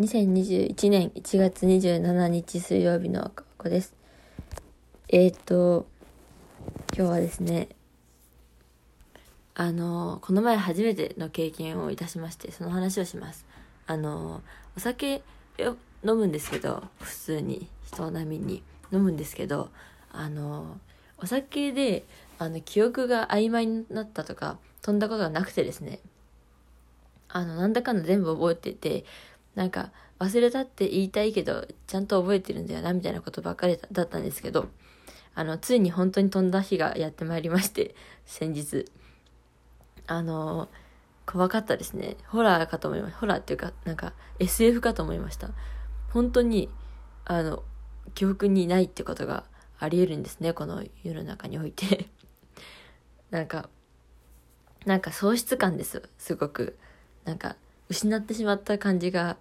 2021年1月27日水曜日の子です。えっ、ー、と、今日はですね、あの、この前初めての経験をいたしまして、その話をします。あの、お酒を飲むんですけど、普通に、人並みに飲むんですけど、あの、お酒で、あの、記憶が曖昧になったとか、飛んだことがなくてですね、あの、なんだかんだ全部覚えてて、なんか忘れたって言いたいけど、ちゃんと覚えてるんだよな、みたいなことばっかりだったんですけど、あの、ついに本当に飛んだ日がやってまいりまして、先日。あの、怖かったですね。ホラーかと思いました。ホラーっていうか、なんか SF かと思いました。本当に、あの、記憶にないってことがあり得るんですね、この世の中において。なんか、なんか喪失感です、すごく。なんか、失ってしまった感じが、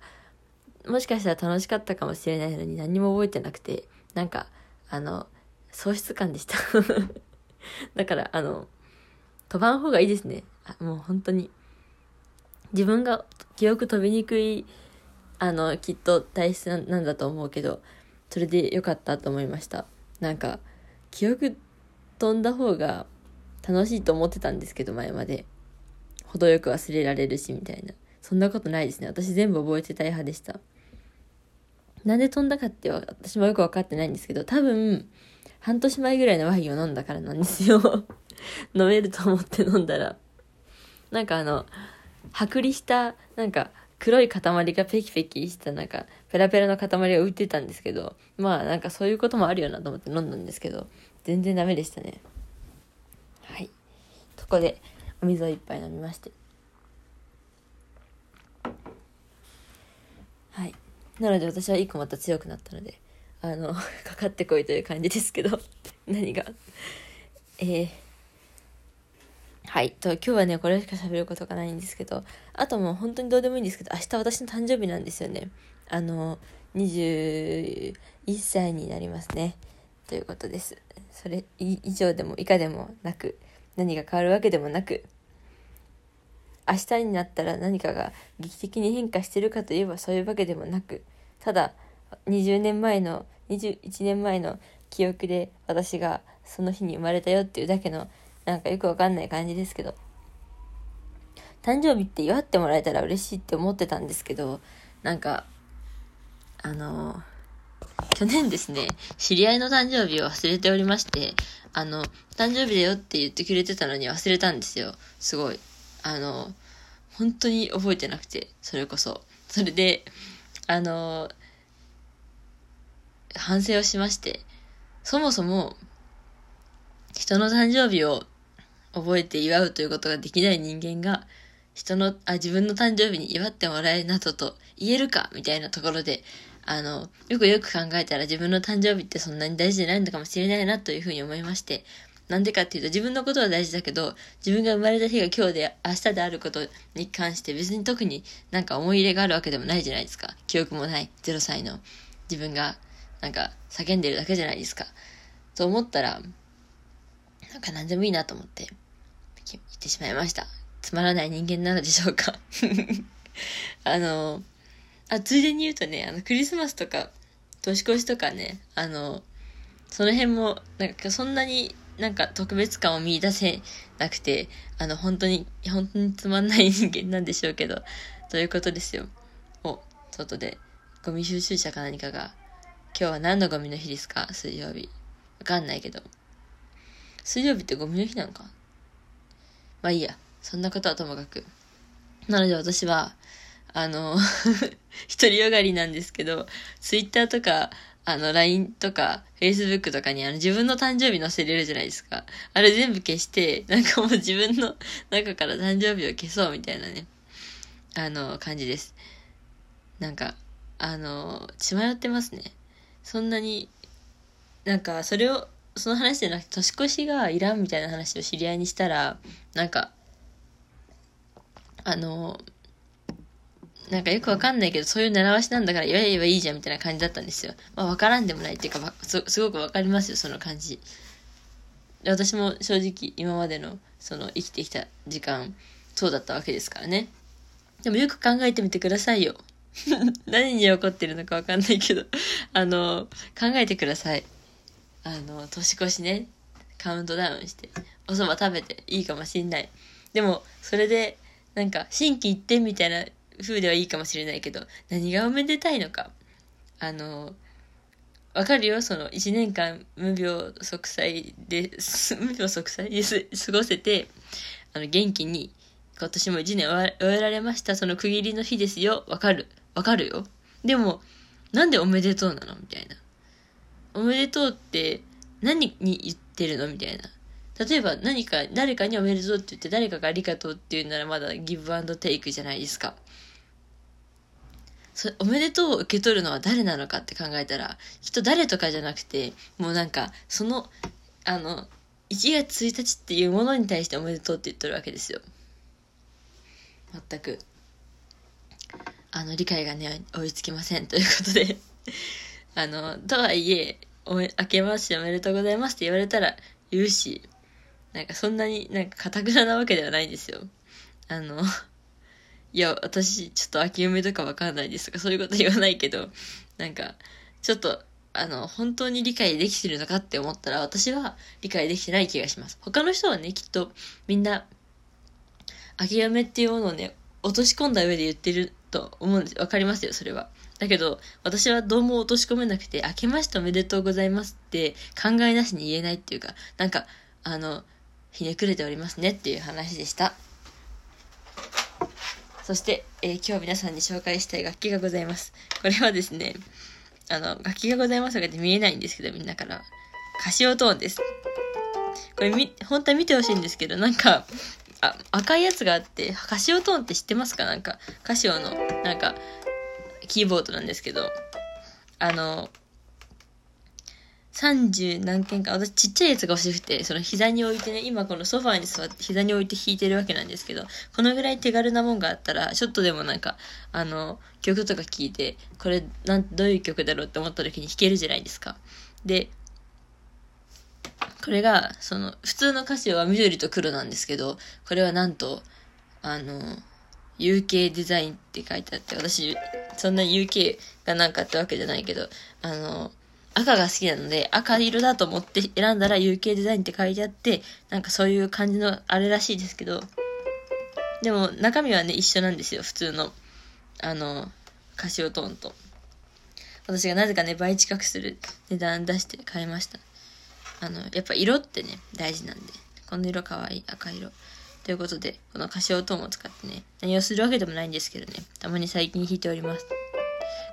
もしかしたら楽しかったかもしれないのに何も覚えてなくて、なんか、あの、喪失感でした だから、あの、飛ばん方がいいですね。もう本当に。自分が記憶飛びにくい、あの、きっと体質なんだと思うけど、それで良かったと思いました。なんか、記憶飛んだ方が楽しいと思ってたんですけど、前まで。程よく忘れられるし、みたいな。そんなことないですね。私全部覚えてたい派でした。なんで飛んだかって私もよく分かってないんですけど、多分、半年前ぐらいのワインを飲んだからなんですよ。飲めると思って飲んだら。なんかあの、剥離した、なんか、黒い塊がペキペキしたなんか、ペラペラの塊が浮いてたんですけど、まあなんかそういうこともあるよなと思って飲んだんですけど、全然ダメでしたね。はい。そこで、お水を一杯飲みまして。はい。なので私は一個また強くなったのであの かかってこいという感じですけど 何が？えー、はい。と今日はねこれしか喋ることがないんですけどあともう本当にどうでもいいんですけど明日私の誕生日なんですよね。あの21歳になりますね。ということです。それ以上でも以下でもなく何が変わるわけでもなく明日になったら何かが劇的に変化してるかといえばそういうわけでもなくただ20年前の21年前の記憶で私がその日に生まれたよっていうだけのなんかよくわかんない感じですけど。誕生日って祝ってもらえたら嬉しいって思ってたんですけどなんかあの去年ですね知り合いの誕生日を忘れておりましてあの誕生日だよって言ってくれてたのに忘れたんですよ。すごい。あの、本当に覚えてなくて、それこそ。それで、あの、反省をしまして、そもそも、人の誕生日を覚えて祝うということができない人間が、人の、あ、自分の誕生日に祝ってもらえなどと言えるかみたいなところで、あの、よくよく考えたら自分の誕生日ってそんなに大事じゃないのかもしれないなというふうに思いまして、なんでかっていうと自分のことは大事だけど、自分が生まれた日が今日で明日であることに関して別に特になんか思い入れがあるわけでもないじゃないですか。記憶もない0歳の自分がなんか叫んでるだけじゃないですか。と思ったら、なんか何でもいいなと思って言ってしまいました。つまらない人間なのでしょうか。あの、あ、ついでに言うとね、あの、クリスマスとか、年越しとかね、あの、その辺も、なんかそんなになんか特別感を見出せなくて、あの、本当に、本当につまんない人間なんでしょうけど、ということですよ。お、外で、ゴミ収集車か何かが、今日は何のゴミの日ですか？水曜日。わかんないけど。水曜日ってゴミの日なのか？まあいいや。そんなことはともかく。なので私は、あの 独りよがりなんですけど、ツイッターとか、あの、LINE とか、Facebook とかにあの、自分の誕生日載せれるじゃないですか。あれ全部消して、なんかもう自分の中から誕生日を消そうみたいなね、あの、感じです。なんか、あの、血迷ってますね。そんなに、なんか、それを、その話じゃなくて、年越しがいらんみたいな話を知り合いにしたら、なんか、あの、なんかよくわかんないけど、そういう習わしなんだから言えばいいじゃんみたいな感じだったんですよ。まあわからんでもないっていうか、すすごくわかりますよ、その感じ。私も正直今までのその生きてきた時間、そうだったわけですからね。でもよく考えてみてくださいよ。何に怒ってるのかわかんないけど、あの、考えてください。あの、年越しね、カウントダウンして、お蕎麦食べていいかもしんない。でも、それで、なんか、心機一転みたいな風ではいいかもしれないけど、何がおめでたいのか。あの、わかるよ、その、一年間無病息災で、無病息災で過ごせて、あの、元気に、今年も一年終えられました。その区切りの日ですよ。わかる。わかるよ。でも、なんでおめでとうなの？みたいな。おめでとうって何に言ってるの？みたいな。例えば何か、誰かにおめでとうって言って誰かがありがとうって言うならまだギブアンドテイクじゃないですか。そおめでとうを受け取るのは誰なのかって考えたら、きっと誰とかじゃなくて、もうなんか、その、あの、1月1日っていうものに対しておめでとうって言ってるわけですよ。全く、あの、理解がね、追いつきません。ということで あの、とはいえ、おめ、明けましておめでとうございますって言われたら言うし、なんかそんなになんか堅くななわけではないんですよ。あの、いや、私、ちょっと秋梅とかわかんないですとか、そういうこと言わないけど、なんか、ちょっと、あの、本当に理解できてるのかって思ったら、私は理解できてない気がします。他の人はね、きっと、みんな、秋梅っていうものをね、落とし込んだ上で言ってると思うんです。わかりますよ、それは。だけど、私はどうも落とし込めなくて、明けましておめでとうございますって考えなしに言えないっていうか、なんか、あの、ひねくれておりますねっていう話でした。そして、えー、今日皆さんに紹介したい楽器がございます。これはですね、あの、楽器がございますが見えないんですけど、みんなから。カシオトーンです。これみ、本当は見てほしいんですけど、なんか、あ、赤いやつがあって、カシオトーンって知ってますか？なんか、カシオの、なんか、キーボードなんですけど、あの、30何件か、私ちっちゃいやつが欲しくて、その膝に置いてね、今このソファーに座って膝に置いて弾いてるわけなんですけど、このぐらい手軽なもんがあったら、ちょっとでもなんか、あの、曲とか聴いて、これ、なん、どういう曲だろうって思った時に弾けるじゃないですか。で、これが、その、普通の歌詞は緑と黒なんですけど、これはなんと、あの、UK デザインって書いてあって、私、そんな UK がなんかってわけじゃないけど、あの、赤が好きなので、赤色だと思って選んだら UK デザインって書いてあって、なんかそういう感じのあれらしいですけど、でも中身はね、一緒なんですよ、普通の。あの、カシオトーンと。私がなぜかね、倍近くする値段出して買いました。あの、やっぱ色ってね、大事なんで。この色かわいい、赤色。ということで、このカシオトーンを使ってね、何をするわけでもないんですけどね、たまに最近弾いております。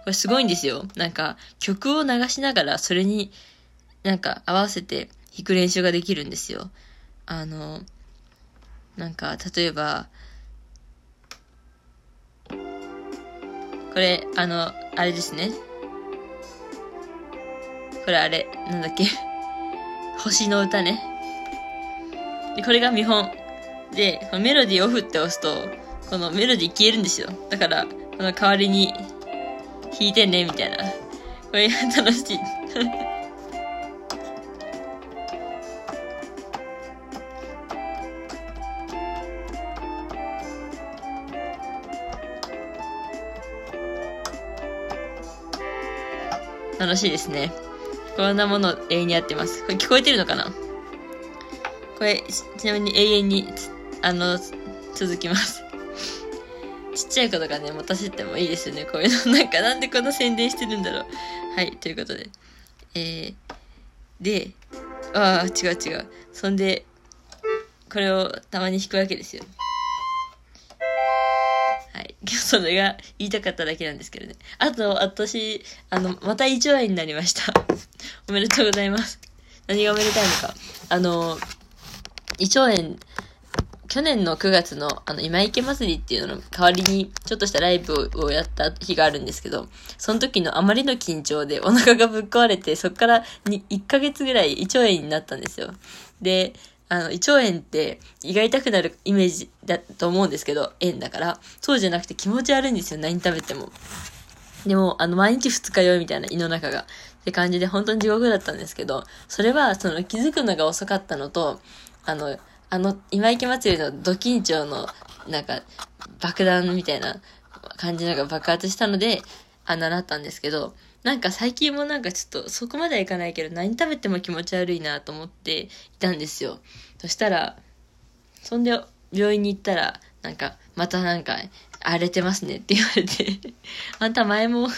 これすごいんですよ。なんか、曲を流しながら、それになんか合わせて弾く練習ができるんですよ。あの、なんか、例えば、これ、あの、あれですね。これあれ、なんだっけ。星の歌ね。で、これが見本。で、メロディーオフって押すと、このメロディー消えるんですよ。だから、この代わりに弾いてね、みたいな。これ楽しい。楽しいですね。こんなもの永遠にやってます。これ聞こえてるのかな？これ、ちなみに永遠に、あの、続きます。ちっちゃい子とかね、持たせてもいいですよね。こういうの。なんか、なんでこの宣伝してるんだろう。はい、ということで。えー、で、ああ、違う違う。そんで、これをたまに弾くわけですよ。はい。それが言いたかっただけなんですけどね。あと、私、あの、また胃腸炎になりました。おめでとうございます。何がおめでたいのか。あの、胃腸炎去年の9月のあの今池祭りっていうのの代わりにちょっとしたライブをやった日があるんですけど、その時のあまりの緊張でお腹がぶっ壊れて、そっから1ヶ月ぐらい胃腸炎になったんですよ。で、あの、胃腸炎って胃が痛くなるイメージだと思うんですけど、炎だから、そうじゃなくて気持ち悪いんですよ、何食べても。でも、あの、毎日二日酔いみたいな胃の中が。って感じで本当に地獄だったんですけど、それは、その気づくのが遅かったのと、あの、あの、今池祭りのド緊張の、なんか、爆弾みたいな感じのが爆発したので、あんななったんですけど、なんか最近もなんかちょっとそこまではいかないけど何食べても気持ち悪いなと思っていたんですよ。そしたら、そんで病院に行ったら、なんかまたなんか荒れてますねって言われてあん た前も、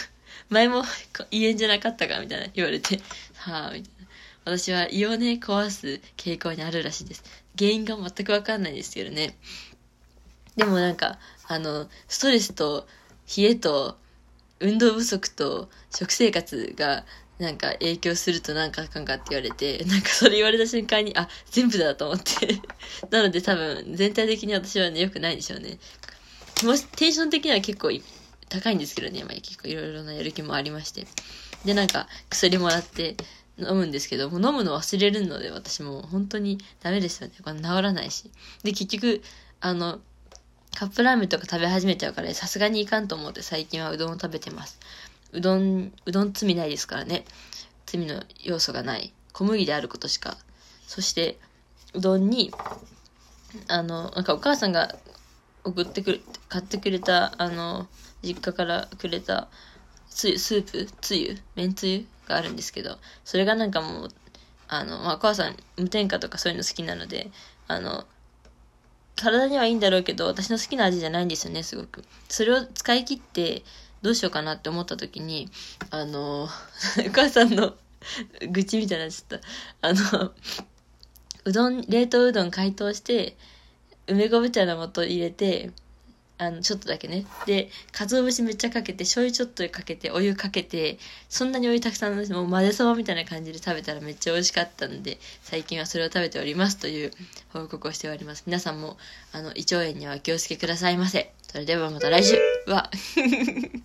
前も胃炎じゃなかったかみたいな言われて、はあ、みたいな。私は胃をね、壊す傾向にあるらしいです。原因が全くわかんないですけどね。でもなんか、あの、ストレスと冷えと運動不足と食生活がなんか影響するとなんかあかんかって言われて、なんかそれ言われた瞬間に、あ、全部だと思って なので多分全体的に私はね、良くないでしょうね。もし、テンション的には結構高いんですけどね、まあ、結構いろいろなやる気もありまして。で、なんか薬もらって飲むんですけど、もう飲むの忘れるので私も本当にダメですよね。これ治らないし。で、結局、あの、カップラーメンとか食べ始めちゃうからさすがにいかんと思って最近はうどんを食べてます。うどん、うどん罪ないですからね。罪の要素がない。小麦であることしか。そして、うどんに、あの、なんかお母さんが送ってくる、買ってくれた、あの、実家からくれた、つゆ、スープ、つゆ、めんつゆがあるんですけど、それがなんかもう、あの、まあ、お母さん無添加とかそういうの好きなので、あの、体にはいいんだろうけど、私の好きな味じゃないんですよね、すごく。それを使い切って、どうしようかなって思った時に、あの、お母さんの 愚痴みたいになっちゃった。あの、うどん、冷凍うどん解凍して、梅昆布茶の素入れて、あの、ちょっとだけね。で、鰹節めっちゃかけて、醤油ちょっとかけて、お湯かけて、そんなにお湯たくさんのもう混ぜそばみたいな感じで食べたらめっちゃ美味しかったんで、最近はそれを食べておりますという報告をしております。皆さんも、あの、胃腸炎にはお気をつけくださいませ。それではまた来週は